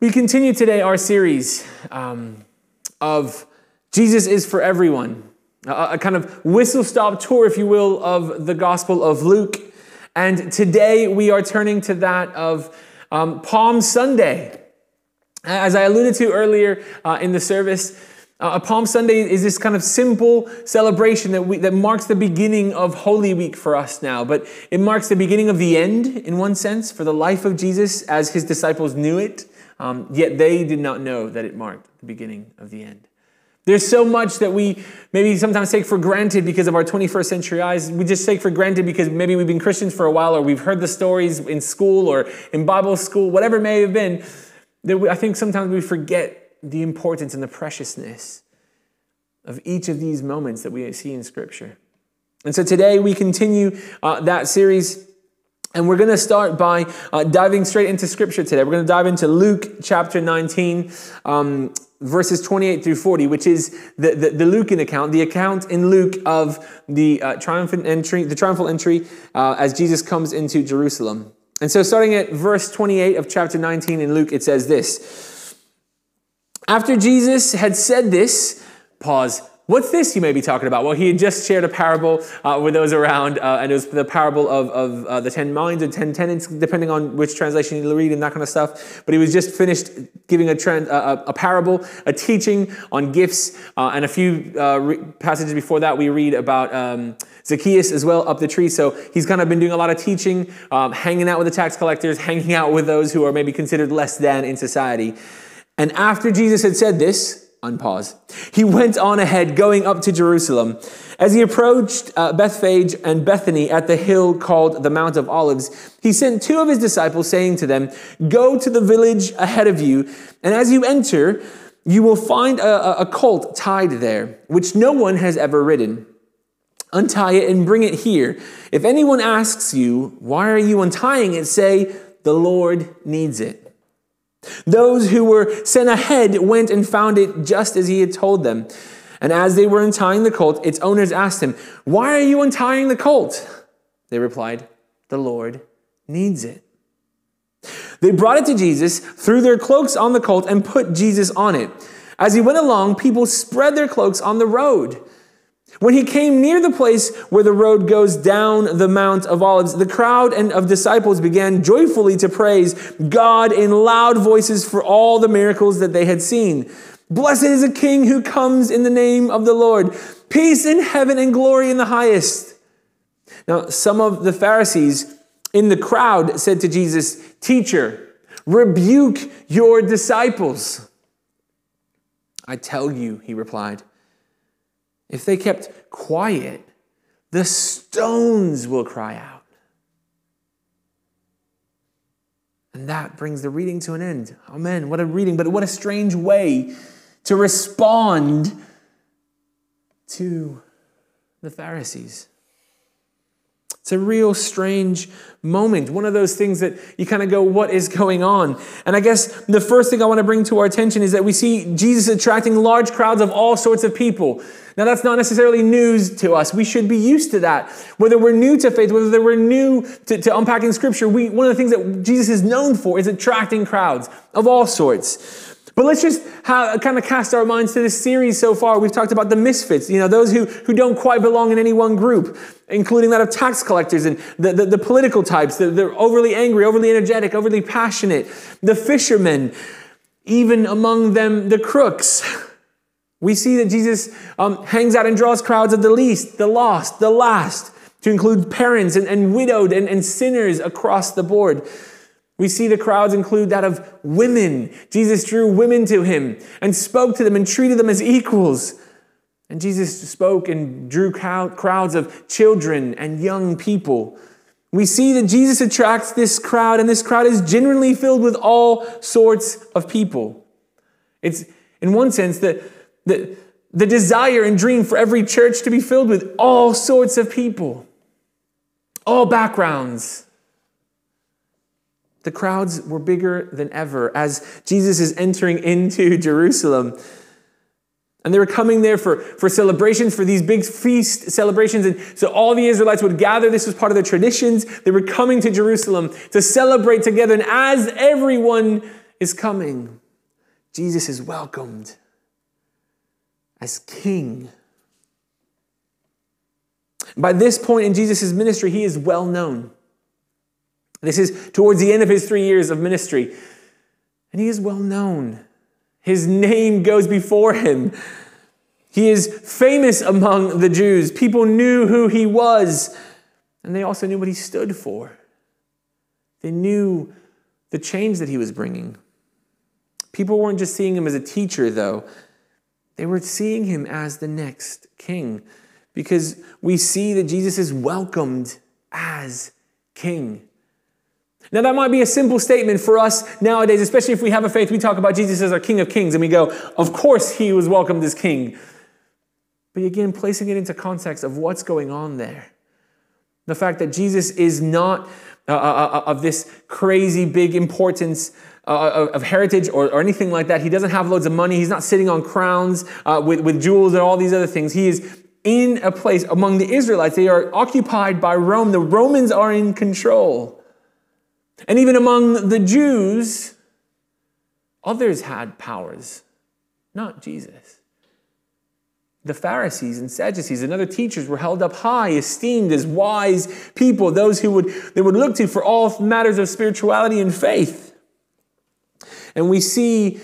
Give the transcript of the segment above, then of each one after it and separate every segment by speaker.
Speaker 1: We continue today our series um, of Jesus is for everyone, a, a kind of whistle stop tour, if you will, of the Gospel of Luke. And today we are turning to that of um, Palm Sunday. As I alluded to earlier uh, in the service, uh, a Palm Sunday is this kind of simple celebration that, we, that marks the beginning of Holy Week for us now, but it marks the beginning of the end, in one sense, for the life of Jesus as his disciples knew it. Um, yet they did not know that it marked the beginning of the end. There's so much that we maybe sometimes take for granted because of our 21st century eyes. We just take for granted because maybe we've been Christians for a while or we've heard the stories in school or in Bible school, whatever it may have been. That we, I think sometimes we forget the importance and the preciousness of each of these moments that we see in Scripture. And so today we continue uh, that series and we're going to start by uh, diving straight into scripture today. We're going to dive into Luke chapter 19, um, verses 28 through 40, which is the, the, the, Lucan account, the account in Luke of the uh, triumphant entry, the triumphal entry uh, as Jesus comes into Jerusalem. And so, starting at verse 28 of chapter 19 in Luke, it says this After Jesus had said this, pause, What's this you may be talking about? Well, he had just shared a parable uh, with those around, uh, and it was the parable of, of uh, the ten minas or ten tenants, depending on which translation you read and that kind of stuff. But he was just finished giving a, trend, a, a parable, a teaching on gifts, uh, and a few uh, re- passages before that we read about um, Zacchaeus as well up the tree. So he's kind of been doing a lot of teaching, um, hanging out with the tax collectors, hanging out with those who are maybe considered less than in society. And after Jesus had said this, unpause. He went on ahead, going up to Jerusalem. As he approached uh, Bethphage and Bethany at the hill called the Mount of Olives, he sent two of his disciples, saying to them, Go to the village ahead of you, and as you enter, you will find a, a colt tied there, which no one has ever ridden. Untie it and bring it here. If anyone asks you, Why are you untying it? say, The Lord needs it. Those who were sent ahead went and found it just as he had told them. And as they were untying the colt, its owners asked him, Why are you untying the colt? They replied, The Lord needs it. They brought it to Jesus, threw their cloaks on the colt, and put Jesus on it. As he went along, people spread their cloaks on the road. When he came near the place where the road goes down the Mount of Olives, the crowd and of disciples began joyfully to praise God in loud voices for all the miracles that they had seen. Blessed is a king who comes in the name of the Lord. Peace in heaven and glory in the highest. Now, some of the Pharisees in the crowd said to Jesus, Teacher, rebuke your disciples. I tell you, he replied if they kept quiet, the stones will cry out. And that brings the reading to an end. Amen. What a reading, but what a strange way to respond to the Pharisees. It's a real strange moment. One of those things that you kind of go, what is going on? And I guess the first thing I want to bring to our attention is that we see Jesus attracting large crowds of all sorts of people. Now, that's not necessarily news to us. We should be used to that. Whether we're new to faith, whether we're new to, to unpacking scripture, we, one of the things that Jesus is known for is attracting crowds of all sorts. But let's just have, kind of cast our minds to this series so far. We've talked about the misfits, you know, those who, who don't quite belong in any one group, including that of tax collectors and the, the, the political types. They're, they're overly angry, overly energetic, overly passionate. The fishermen, even among them, the crooks. We see that Jesus um, hangs out and draws crowds of the least, the lost, the last, to include parents and, and widowed and, and sinners across the board. We see the crowds include that of women. Jesus drew women to him and spoke to them and treated them as equals. And Jesus spoke and drew crowds of children and young people. We see that Jesus attracts this crowd, and this crowd is genuinely filled with all sorts of people. It's, in one sense, the, the, the desire and dream for every church to be filled with all sorts of people, all backgrounds, the crowds were bigger than ever as Jesus is entering into Jerusalem. And they were coming there for, for celebrations, for these big feast celebrations. And so all the Israelites would gather. This was part of their traditions. They were coming to Jerusalem to celebrate together. And as everyone is coming, Jesus is welcomed as king. By this point in Jesus' ministry, he is well known. This is towards the end of his three years of ministry. And he is well known. His name goes before him. He is famous among the Jews. People knew who he was, and they also knew what he stood for. They knew the change that he was bringing. People weren't just seeing him as a teacher, though, they were seeing him as the next king because we see that Jesus is welcomed as king. Now, that might be a simple statement for us nowadays, especially if we have a faith. We talk about Jesus as our King of Kings and we go, of course, he was welcomed as king. But again, placing it into context of what's going on there. The fact that Jesus is not uh, uh, uh, of this crazy big importance uh, of heritage or, or, anything like that. He doesn't have loads of money. He's not sitting on crowns uh, with, with jewels and all these other things. He is in a place among the Israelites. They are occupied by Rome. The Romans are in control. And even among the Jews, others had powers, not Jesus. The Pharisees and Sadducees and other teachers were held up high, esteemed as wise people, those who would, they would look to for all matters of spirituality and faith. And we see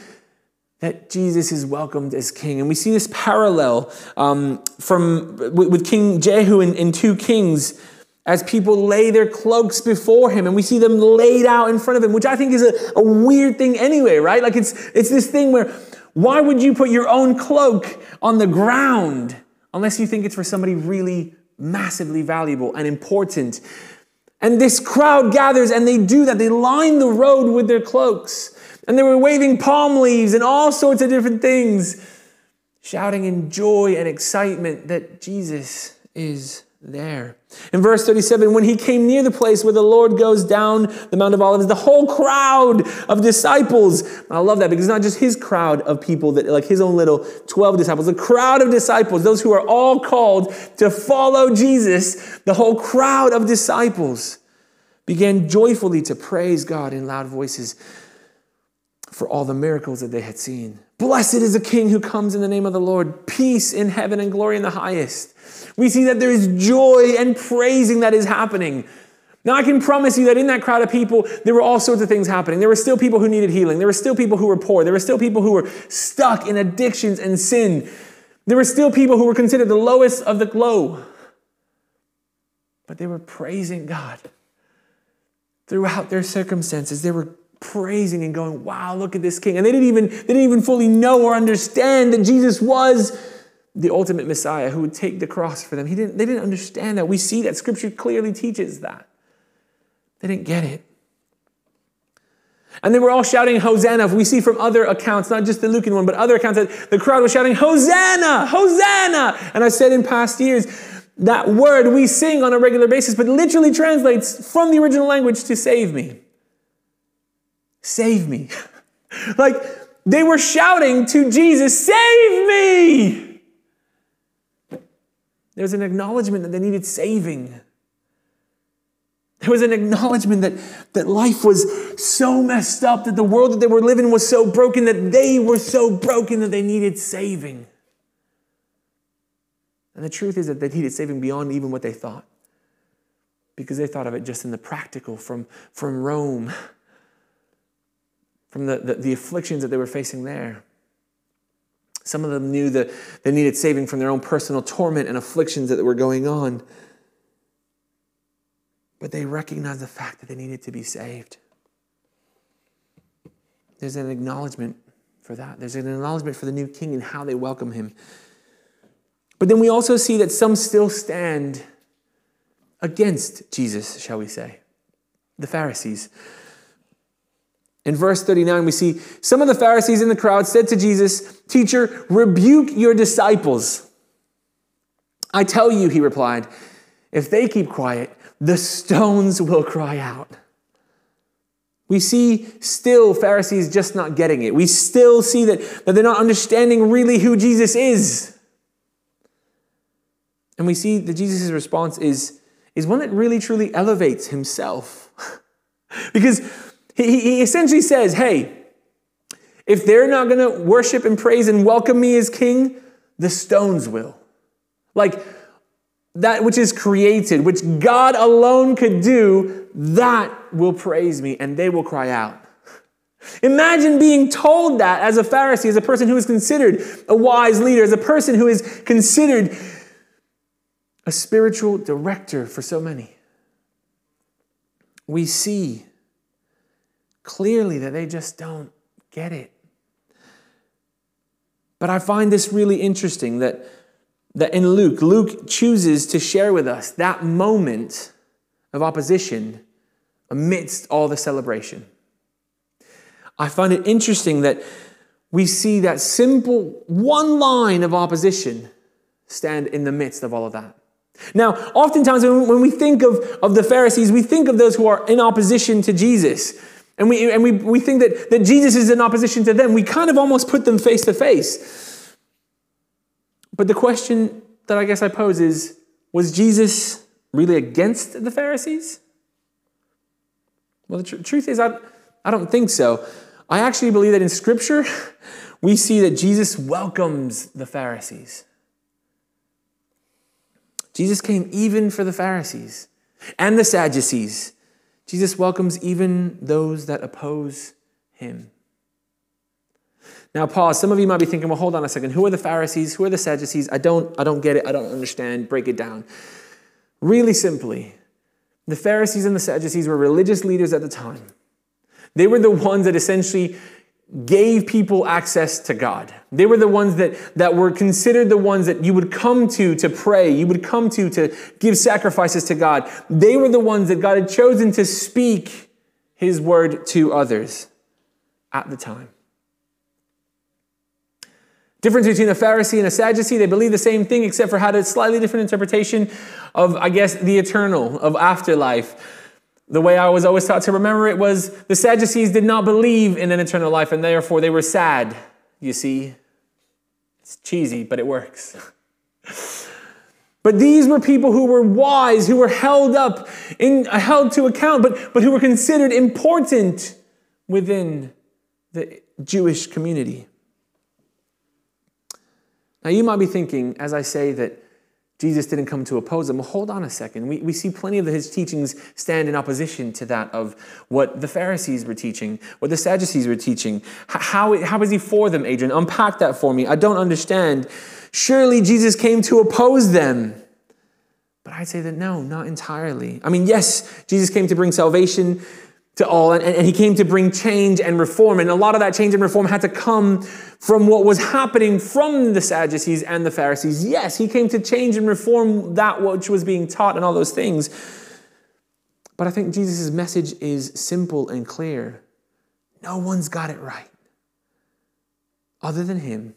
Speaker 1: that Jesus is welcomed as king. And we see this parallel um, from, with, King Jehu in 2 Kings as people lay their cloaks before him and we see them laid out in front of him, which I think is a, a weird thing anyway, right? Like it's, it's this thing where why would you put your own cloak on the ground unless you think it's for somebody really massively valuable and important? And this crowd gathers and they do that. They line the road with their cloaks. And they were waving palm leaves and all sorts of different things, shouting in joy and excitement that Jesus is there. In verse 37, when he came near the place where the Lord goes down the Mount of Olives, the whole crowd of disciples, I love that because it's not just his crowd of people that like his own little 12 disciples, the crowd of disciples, those who are all called to follow Jesus, the whole crowd of disciples began joyfully to praise God in loud voices for all the miracles that they had seen. Blessed is the King who comes in the name of the Lord, peace in heaven and glory in the highest. We see that there is joy and praising that is happening. Now, I can promise you that in that crowd of people, there were all sorts of things happening. There were still people who needed healing. There were still people who were poor. There were still people who were stuck in addictions and sin. There were still people who were considered the lowest of the low. But they were praising God throughout their circumstances. They were praising and going, wow, look at this king. And they didn't even, they didn't even fully know or understand that Jesus was the ultimate Messiah who would take the cross for them. He didn't, they didn't understand that. We see that scripture clearly teaches that. They didn't get it. And they were all shouting Hosanna. We see from other accounts, not just the Lucan one, but other accounts that the crowd was shouting Hosanna, Hosanna. And I said in past years, that word we sing on a regular basis, but literally translates from the original language to save me. Save me. like they were shouting to Jesus, Save me! There was an acknowledgement that they needed saving. There was an acknowledgement that, that life was so messed up, that the world that they were living was so broken, that they were so broken that they needed saving. And the truth is that they needed saving beyond even what they thought. Because they thought of it just in the practical from, from Rome from the, the, the afflictions that they were facing there. Some of them knew that they needed saving from their own personal torment and afflictions that were going on. But they recognized the fact that they needed to be saved. There's an acknowledgement for that. There's an acknowledgement for the new king and how they welcome him. But then we also see that some still stand against Jesus, shall we say. The Pharisees. In verse 39, we see some of the Pharisees in the crowd said to Jesus, Teacher, rebuke your disciples. I tell you, he replied, if they keep quiet, the stones will cry out. We see still Pharisees just not getting it. We still see that, that they're not understanding really who Jesus is. And we see that Jesus' response is, is one that really truly elevates himself. because he, he essentially says, hey, If they're not going to worship and praise and welcome me as king, the stones will. Like that which is created, which God alone could do, that will praise me and they will cry out. Imagine being told that as a Pharisee, as a person who is considered a wise leader, as a person who is considered a spiritual director for so many. We see clearly that they just don't get it. But I find this really interesting that, that in Luke, Luke chooses to share with us that moment of opposition amidst all the celebration. I find it interesting that we see that simple one line of opposition stand in the midst of all of that. Now, oftentimes when we think of, of the Pharisees, we think of those who are in opposition to Jesus. And we, and we, we think that, that Jesus is in opposition to them. We kind of almost put them face to face. But the question that I guess I pose is was Jesus really against the Pharisees? Well, the tr- truth is, I, I don't think so. I actually believe that in Scripture, we see that Jesus welcomes the Pharisees. Jesus came even for the Pharisees and the Sadducees. Jesus welcomes even those that oppose him. Now, pause. Some of you might be thinking, well, hold on a second. Who are the Pharisees? Who are the Sadducees? I don't, I don't get it. I don't understand. Break it down. Really simply, the Pharisees and the Sadducees were religious leaders at the time. They were the ones that essentially gave people access to God. They were the ones that, that were considered the ones that you would come to to pray, you would come to to give sacrifices to God. They were the ones that God had chosen to speak his word to others at the time. Difference between a Pharisee and a Sadducee, they believe the same thing except for had a slightly different interpretation of, I guess, the eternal, of afterlife. The way I was always taught to remember it was the Sadducees did not believe in an eternal life, and therefore they were sad. You see? It's cheesy, but it works. But these were people who were wise, who were held up, in, uh, held to account, but, but who were considered important within the Jewish community. Now, you might be thinking, as I say, that Jesus didn't come to oppose them. Well, hold on a second. We, we see plenty of his teachings stand in opposition to that of what the Pharisees were teaching, what the Sadducees were teaching. How, how is he for them, Adrian? Unpack that for me. I don't understand. Surely Jesus came to oppose them. But I'd say that no, not entirely. I mean, yes, Jesus came to bring salvation to all, and, and he came to bring change and reform. And a lot of that change and reform had to come from what was happening from the Sadducees and the Pharisees. Yes, he came to change and reform that which was being taught and all those things. But I think Jesus' message is simple and clear. No one's got it right other than him.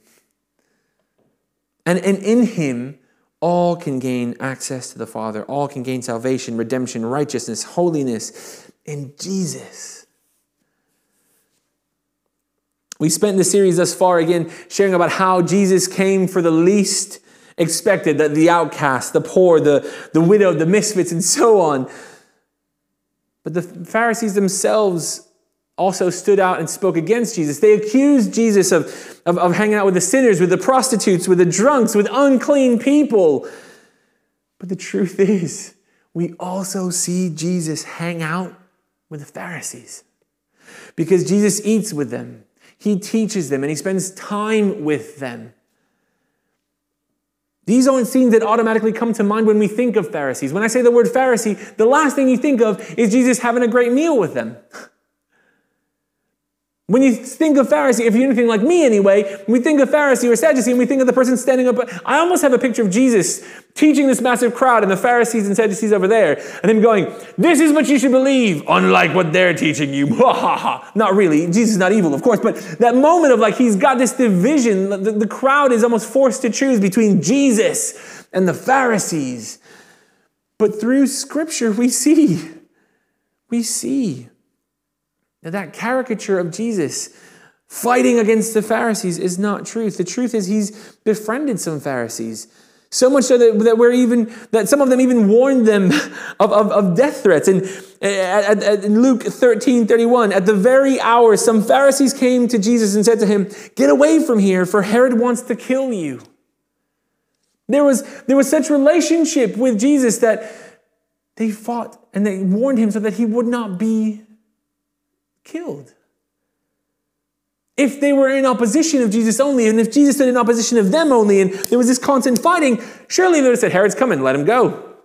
Speaker 1: And, and in him, all can gain access to the Father. All can gain salvation, redemption, righteousness, holiness, in Jesus. We spent the series thus far again sharing about how Jesus came for the least expected, the, the outcast, the poor, the, the widow, the misfits, and so on. But the Pharisees themselves also stood out and spoke against Jesus. They accused Jesus of, of, of, hanging out with the sinners, with the prostitutes, with the drunks, with unclean people. But the truth is, we also see Jesus hang out with the Pharisees because Jesus eats with them, he teaches them, and he spends time with them. These aren't scenes that automatically come to mind when we think of Pharisees. When I say the word Pharisee, the last thing you think of is Jesus having a great meal with them. When you think of Pharisee, if you're anything like me anyway, when we think of Pharisee or Sadducee and we think of the person standing up. I almost have a picture of Jesus teaching this massive crowd and the Pharisees and Sadducees over there, and him going, This is what you should believe, unlike what they're teaching you. not really. Jesus is not evil, of course, but that moment of like he's got this division. The, the crowd is almost forced to choose between Jesus and the Pharisees. But through scripture, we see, we see that that caricature of Jesus fighting against the Pharisees is not truth. The truth is he's befriended some Pharisees. So much so that, that we're even that some of them even warned them of, of, of death threats. And uh, in Luke 13, 31, at the very hour, some Pharisees came to Jesus and said to him, Get away from here, for Herod wants to kill you. There was, there was such relationship with Jesus that they fought and they warned him so that he would not be killed if they were in opposition of Jesus only, and if Jesus stood in opposition of them only, and there was this constant fighting, surely they would have said, Herod's coming, let him go.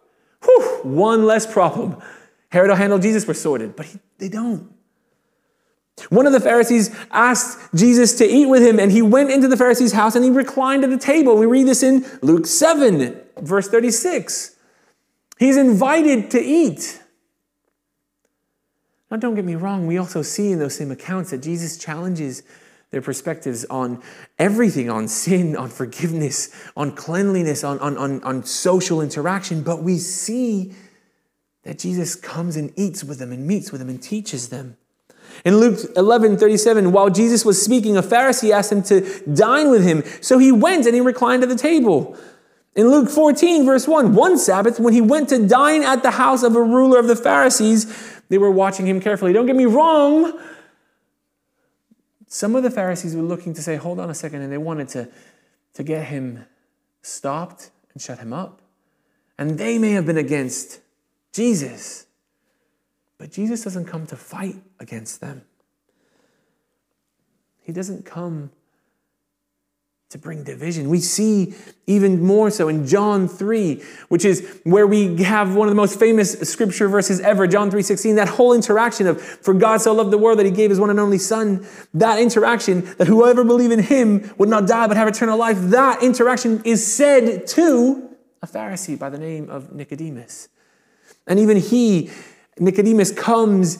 Speaker 1: Whew, one less problem. Herod will handle Jesus, we're sorted. But he, they don't. One of the Pharisees asked Jesus to eat with him, and he went into the Pharisee's house and he reclined at the table. We read this in Luke 7, verse 36. He's invited to eat. Now, don't get me wrong, we also see in those same accounts that Jesus challenges their perspectives on everything on sin, on forgiveness, on cleanliness, on, on, on, on social interaction. But we see that Jesus comes and eats with them and meets with them and teaches them. In Luke 11 37, while Jesus was speaking, a Pharisee asked him to dine with him. So he went and he reclined at the table. In Luke 14, verse 1, one Sabbath, when he went to dine at the house of a ruler of the Pharisees, they were watching him carefully. Don't get me wrong, some of the Pharisees were looking to say, hold on a second, and they wanted to, to get him stopped and shut him up. And they may have been against Jesus, but Jesus doesn't come to fight against them. He doesn't come to bring division. We see even more so in John 3, which is where we have one of the most famous scripture verses ever, John 3:16, that whole interaction of for God so loved the world that he gave his one and only son, that interaction that whoever believe in him would not die but have eternal life, that interaction is said to a Pharisee by the name of Nicodemus. And even he Nicodemus comes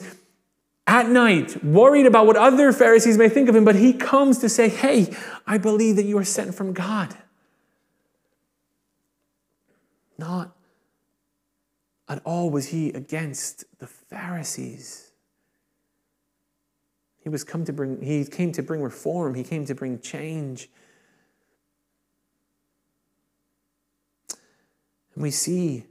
Speaker 1: at night, worried about what other Pharisees may think of him, but he comes to say, Hey, I believe that you are sent from God. Not at all was he against the Pharisees. He was come to bring, he came to bring reform, he came to bring change. And we see,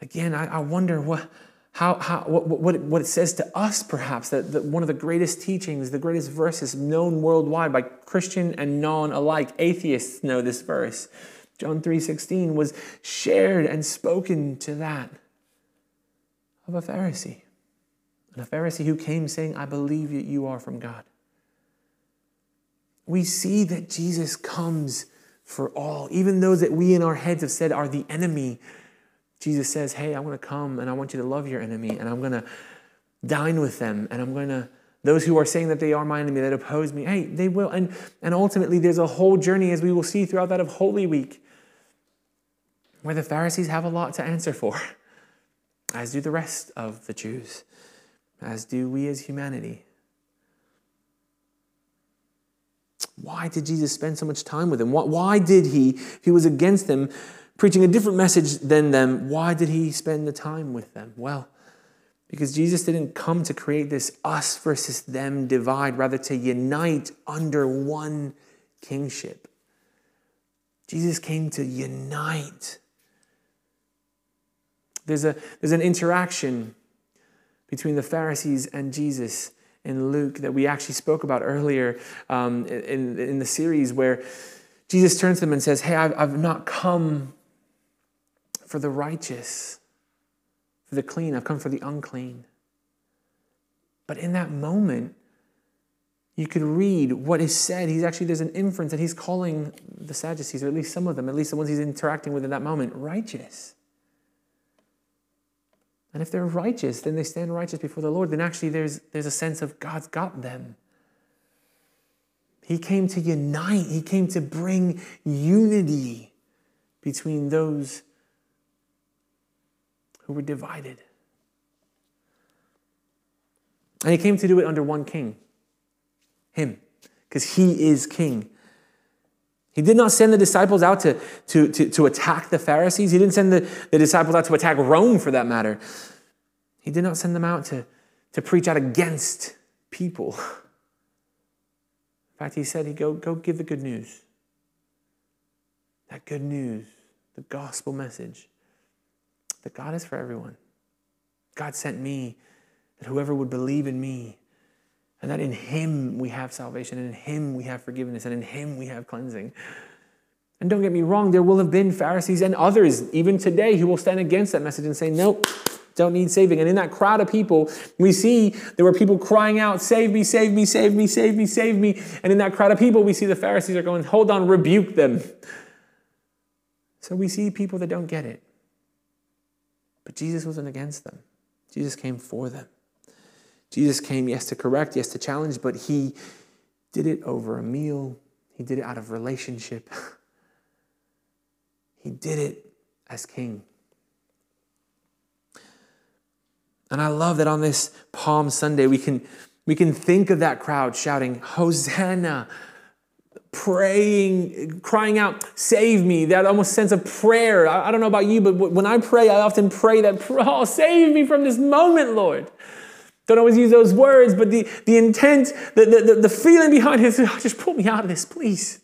Speaker 1: again, I, I wonder what how, how, what, what, what it says to us, perhaps, that, that one of the greatest teachings, the greatest verses known worldwide by Christian and non alike, atheists know this verse. John 3:16 was shared and spoken to that of a Pharisee. And a Pharisee who came saying, I believe that you are from God. We see that Jesus comes for all, even those that we in our heads have said are the enemy Jesus says, Hey, I'm going to come and I want you to love your enemy and I'm going to dine with them and I'm going to, those who are saying that they are my enemy, that oppose me, hey, they will. And, and ultimately, there's a whole journey, as we will see throughout that of Holy Week, where the Pharisees have a lot to answer for, as do the rest of the Jews, as do we as humanity. Why did Jesus spend so much time with them? Why did he, if he was against them, preaching a different message than them, why did he spend the time with them? Well, because Jesus didn't come to create this us versus them divide, rather to unite under one kingship. Jesus came to unite. There's, a, there's an interaction between the Pharisees and Jesus in Luke that we actually spoke about earlier um, in, in the series where Jesus turns to them and says, Hey, I've, I've not come for the righteous, for the clean. I've come for the unclean. But in that moment, you could read what is said. He's actually, there's an inference that he's calling the Sadducees, or at least some of them, at least the ones he's interacting with in that moment, righteous. And if they're righteous, then they stand righteous before the Lord, then actually there's, there's a sense of God's got them. He came to unite, He came to bring unity between those were divided. And he came to do it under one king, him, because he is king. He did not send the disciples out to, to, to, to, attack the Pharisees. He didn't send the, the disciples out to attack Rome for that matter. He did not send them out to, to preach out against people. In fact, he said, he go, go give the good news. That good news the gospel message that God is for everyone. God sent me, that whoever would believe in me, and that in Him we have salvation, and in Him we have forgiveness, and in Him we have cleansing. And don't get me wrong, there will have been Pharisees and others, even today, who will stand against that message and say, Nope, don't need saving. And in that crowd of people, we see there were people crying out, Save me, save me, save me, save me, save me. And in that crowd of people, we see the Pharisees are going, Hold on, rebuke them. So we see people that don't get it. But Jesus wasn't against them, Jesus came for them. Jesus came, yes, to correct, yes, to challenge, but he did it over a meal. He did it out of relationship. he did it as king. And I love that on this Palm Sunday, we can, we can think of that crowd shouting, Hosanna, praying, crying out, save me, that almost sense of prayer. I, I, don't know about you, but when I pray, I often pray that, oh, save me from this moment, Lord. Don't always use those words, but the, the intent, the, the, the feeling behind it is, oh, just pull me out of this, please.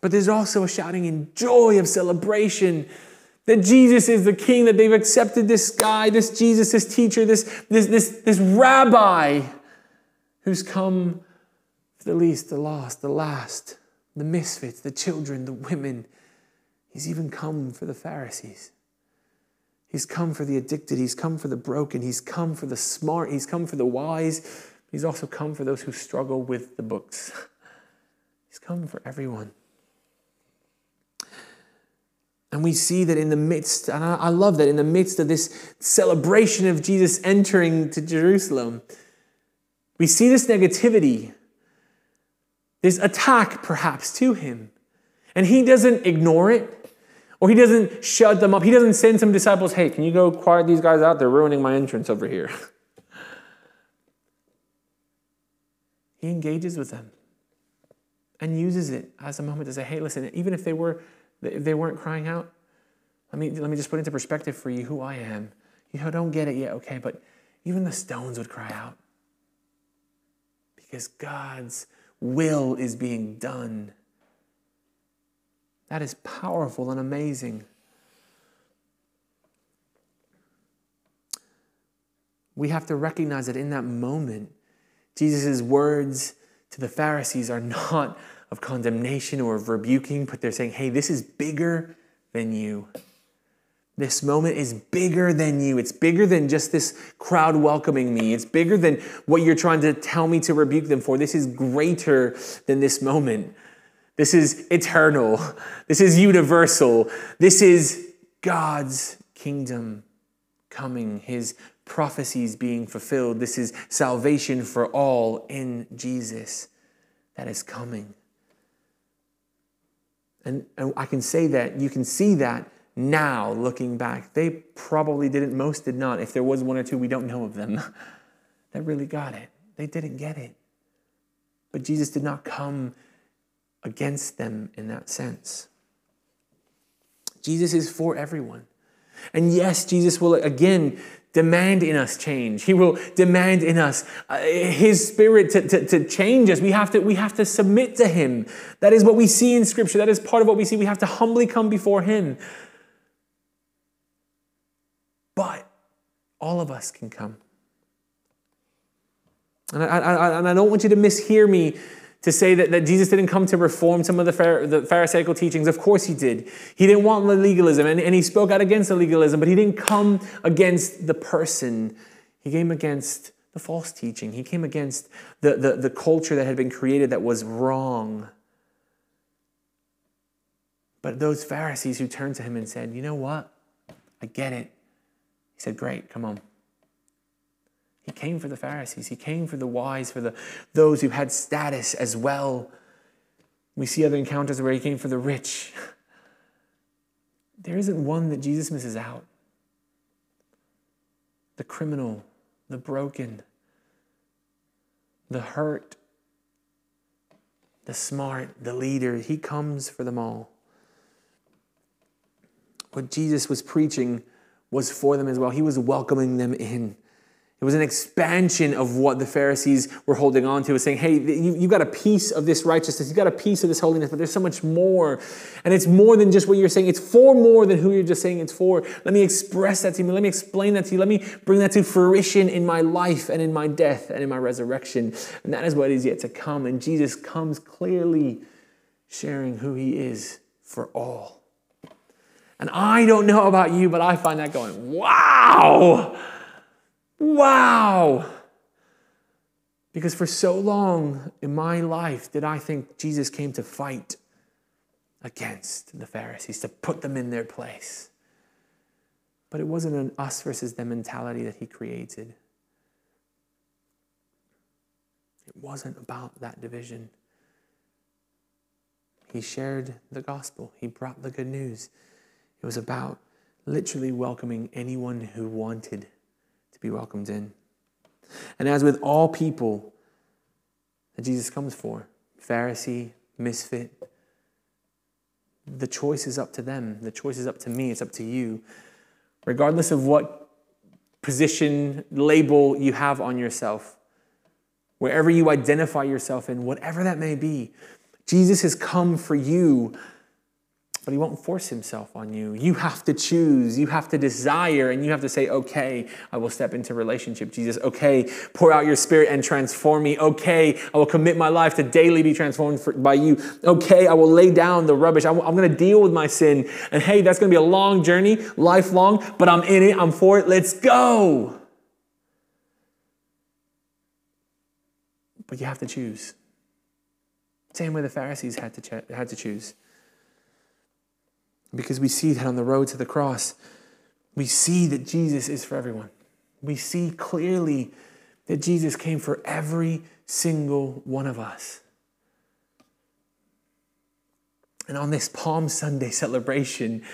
Speaker 1: But there's also a shouting in joy of celebration that Jesus is the king, that they've accepted this guy, this Jesus, this teacher, this, this, this, this rabbi who's come for the least, the lost, the last, the misfits, the children, the women. He's even come for the Pharisees. He's come for the addicted. He's come for the broken. He's come for the smart. He's come for the wise. He's also come for those who struggle with the books. He's come for everyone. And we see that in the midst, and I love that in the midst of this celebration of Jesus entering to Jerusalem, we see this negativity, this attack perhaps to him. And he doesn't ignore it. Or he doesn't shut them up. He doesn't send some disciples, hey, can you go quiet these guys out? They're ruining my entrance over here. he engages with them and uses it as a moment to say, hey, listen, even if they were if they weren't crying out, let me let me just put into perspective for you who I am. You don't get it yet, okay, but even the stones would cry out. Because God's will is being done that is powerful and amazing. We have to recognize that in that moment, Jesus' words to the Pharisees are not of condemnation or of rebuking, but they're saying, hey, this is bigger than you. This moment is bigger than you. It's bigger than just this crowd welcoming me. It's bigger than what you're trying to tell me to rebuke them for. This is greater than this moment. This is eternal. This is universal. This is God's kingdom coming, his prophecies being fulfilled. This is salvation for all in Jesus that is coming. And, and I can say that, you can see that now looking back. They probably didn't, most did not. If there was one or two, we don't know of them that really got it. They didn't get it. But Jesus did not come against them in that sense. Jesus is for everyone. And yes, Jesus will again demand in us change. He will demand in us uh, His Spirit to, to, to, change us. We have to, we have to submit to Him. That is what we see in Scripture. That is part of what we see. We have to humbly come before Him. But all of us can come. And I, I, and I don't want you to mishear me to say that, that Jesus didn't come to reform some of the, the Pharisaical teachings. Of course he did. He didn't want legalism, and, and he spoke out against the legalism, but he didn't come against the person. He came against the false teaching. He came against the, the, the culture that had been created that was wrong. But those Pharisees who turned to him and said, You know what? I get it. He said, Great, come on. He came for the Pharisees. He came for the wise, for the, those who had status as well. We see other encounters where he came for the rich. There isn't one that Jesus misses out. The criminal, the broken, the hurt, the smart, the leader, he comes for them all. What Jesus was preaching was for them as well. He was welcoming them in. It was an expansion of what the Pharisees were holding on to. Was saying, hey, you, you got a piece of this righteousness, you got a piece of this holiness, but there's so much more. And it's more than just what you're saying. It's for more than who you're just saying it's for. Let me express that to you. Let me explain that to you. Let me bring that to fruition in my life and in my death and in my resurrection. And that is what is yet to come. And Jesus comes clearly sharing who he is for all. And I don't know about you, but I find that going, wow! Wow! Because for so long in my life did I think Jesus came to fight against the Pharisees, to put them in their place. But it wasn't an us versus them mentality that he created. It wasn't about that division. He shared the gospel, he brought the good news. It was about literally welcoming anyone who wanted to be welcomed in. And as with all people that Jesus comes for, Pharisee, misfit, the choice is up to them. The choice is up to me. It's up to you. Regardless of what position, label you have on yourself, wherever you identify yourself in, whatever that may be, Jesus has come for you but he won't force himself on you. You have to choose, you have to desire, and you have to say, okay, I will step into relationship, Jesus. Okay, pour out your spirit and transform me. Okay, I will commit my life to daily be transformed for, by you. Okay, I will lay down the rubbish. I'm, I'm going to deal with my sin. And hey, that's going to be a long journey, lifelong, but I'm in it, I'm for it. Let's go. But you have to choose. Same way the Pharisees had to, ch- had to choose. Because we see that on the road to the cross, we see that Jesus is for everyone. We see clearly that Jesus came for every single one of us. And on this Palm Sunday celebration,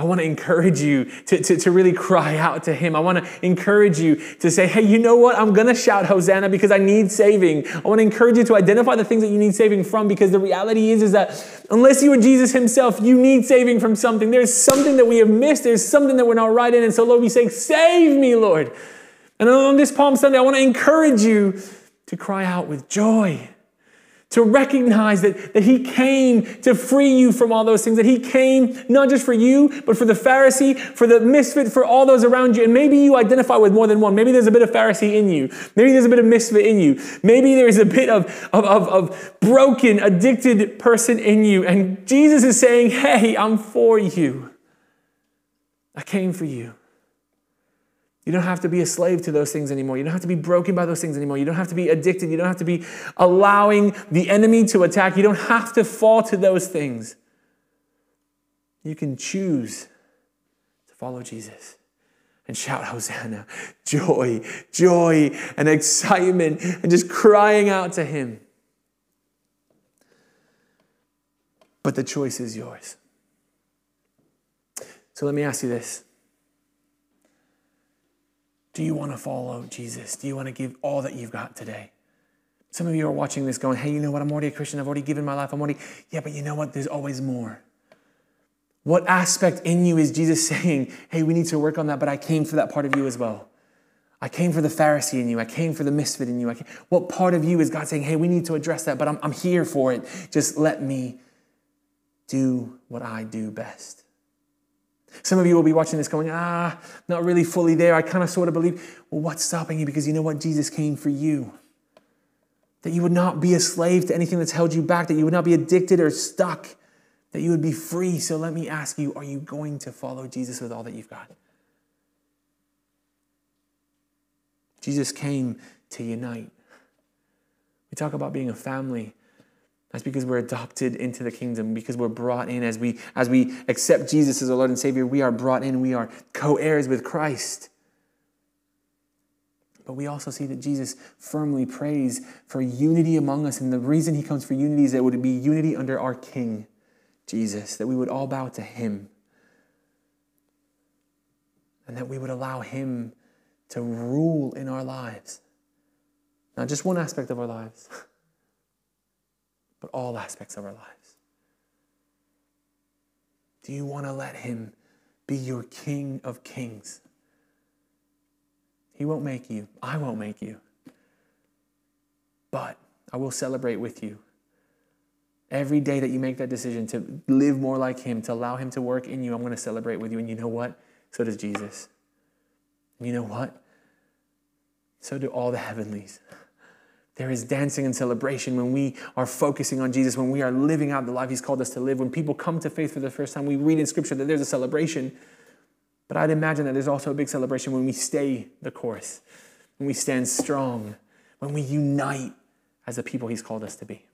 Speaker 1: I want to encourage you to, to, to, really cry out to him. I want to encourage you to say, hey, you know what? I'm going to shout Hosanna because I need saving. I want to encourage you to identify the things that you need saving from because the reality is, is that unless you are Jesus himself, you need saving from something. There's something that we have missed. There's something that we're not right in. And so, Lord, we say, save me, Lord. And on this Palm Sunday, I want to encourage you to cry out with joy to recognize that, that he came to free you from all those things, that he came not just for you, but for the Pharisee, for the misfit, for all those around you. And maybe you identify with more than one. Maybe there's a bit of Pharisee in you. Maybe there's a bit of misfit in you. Maybe there's a bit of, of, of, of broken, addicted person in you. And Jesus is saying, Hey, I'm for you. I came for you. You don't have to be a slave to those things anymore. You don't have to be broken by those things anymore. You don't have to be addicted. You don't have to be allowing the enemy to attack. You don't have to fall to those things. You can choose to follow Jesus and shout Hosanna, joy, joy, and excitement, and just crying out to Him. But the choice is yours. So let me ask you this. Do you want to follow Jesus? Do you want to give all that you've got today? Some of you are watching this going, hey, you know what? I'm already a Christian. I've already given my life. I'm already, yeah, but you know what? There's always more. What aspect in you is Jesus saying, hey, we need to work on that, but I came for that part of you as well? I came for the Pharisee in you. I came for the misfit in you. I came. What part of you is God saying, hey, we need to address that, but I'm, I'm here for it. Just let me do what I do best. Some of you will be watching this going, ah, not really fully there. I kind of sort of believe. Well, what's stopping you? Because you know what? Jesus came for you. That you would not be a slave to anything that's held you back, that you would not be addicted or stuck, that you would be free. So let me ask you are you going to follow Jesus with all that you've got? Jesus came to unite. We talk about being a family. That's because we're adopted into the kingdom, because we're brought in as we as we accept Jesus as our Lord and Savior, we are brought in, we are co-heirs with Christ. But we also see that Jesus firmly prays for unity among us. And the reason he comes for unity is that it would be unity under our King, Jesus, that we would all bow to him. And that we would allow him to rule in our lives. Not just one aspect of our lives. but all aspects of our lives. Do you want to let Him be your King of Kings? He won't make you. I won't make you. But I will celebrate with you. Every day that you make that decision to live more like Him, to allow Him to work in you, I'm going to celebrate with you. And you know what? So does Jesus. And you know what? So do all the heavenlies. There is dancing and celebration when we are focusing on Jesus, when we are living out the life He's called us to live. When people come to faith for the first time, we read in Scripture that there's a celebration. But I'd imagine that there's also a big celebration when we stay the course, when we stand strong, when we unite as the people He's called us to be.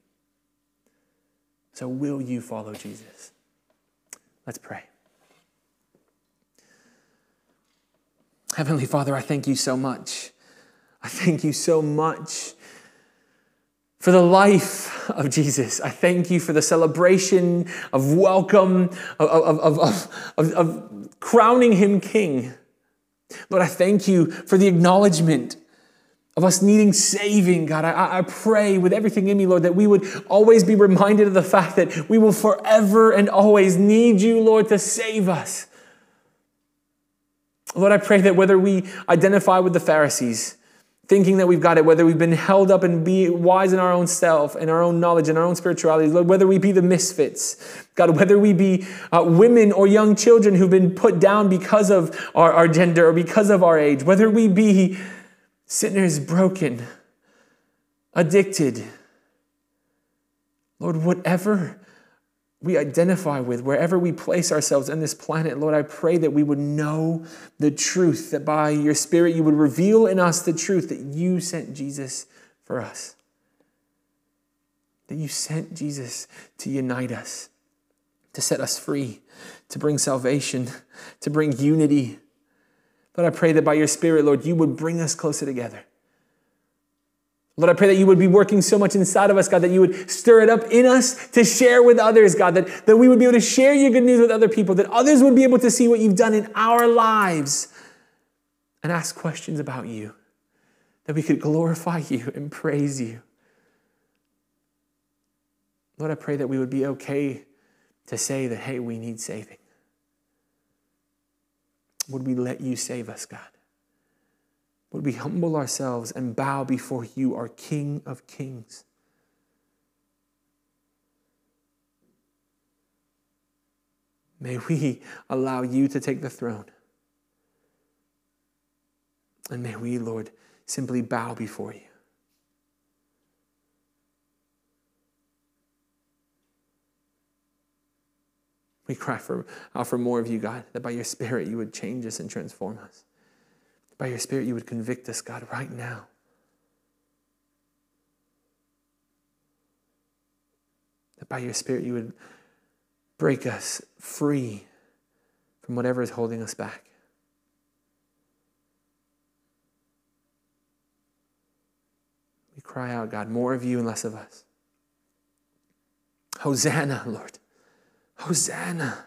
Speaker 1: So, will you follow Jesus? Let's pray. Heavenly Father, I thank you so much. I thank you so much for the life of Jesus. I thank you for the celebration of welcome, of, of, of, of, crowning him king. Lord, I thank you for the acknowledgement of us needing saving, God. I, I pray with everything in me, Lord, that we would always be reminded of the fact that we will forever and always need you, Lord, to save us. Lord, I pray that whether we identify with the Pharisees, thinking that we've got it, whether we've been held up and be wise in our own self, in our own knowledge, in our own spirituality, whether we be the misfits, God, whether we be uh, women or young children who've been put down because of our, our gender or because of our age, whether we be sinners broken, addicted, Lord, whatever we identify with, wherever we place ourselves on this planet, Lord, I pray that we would know the truth, that by your Spirit you would reveal in us the truth that you sent Jesus for us. That you sent Jesus to unite us, to set us free, to bring salvation, to bring unity. Lord, I pray that by your Spirit, Lord, you would bring us closer together. Lord, I pray that you would be working so much inside of us, God, that you would stir it up in us to share with others, God, that, that we would be able to share your good news with other people, that others would be able to see what you've done in our lives and ask questions about you, that we could glorify you and praise you. Lord, I pray that we would be okay to say that, hey, we need saving. Would we let you save us, God? Would we humble ourselves and bow before you, our King of Kings? May we allow you to take the throne. And may we, Lord, simply bow before you. We cry for, uh, for more of you, God, that by your Spirit you would change us and transform us. By your Spirit, you would convict us, God, right now. That by your Spirit, you would break us free from whatever is holding us back. We cry out, God, more of you and less of us. Hosanna, Lord. Hosanna.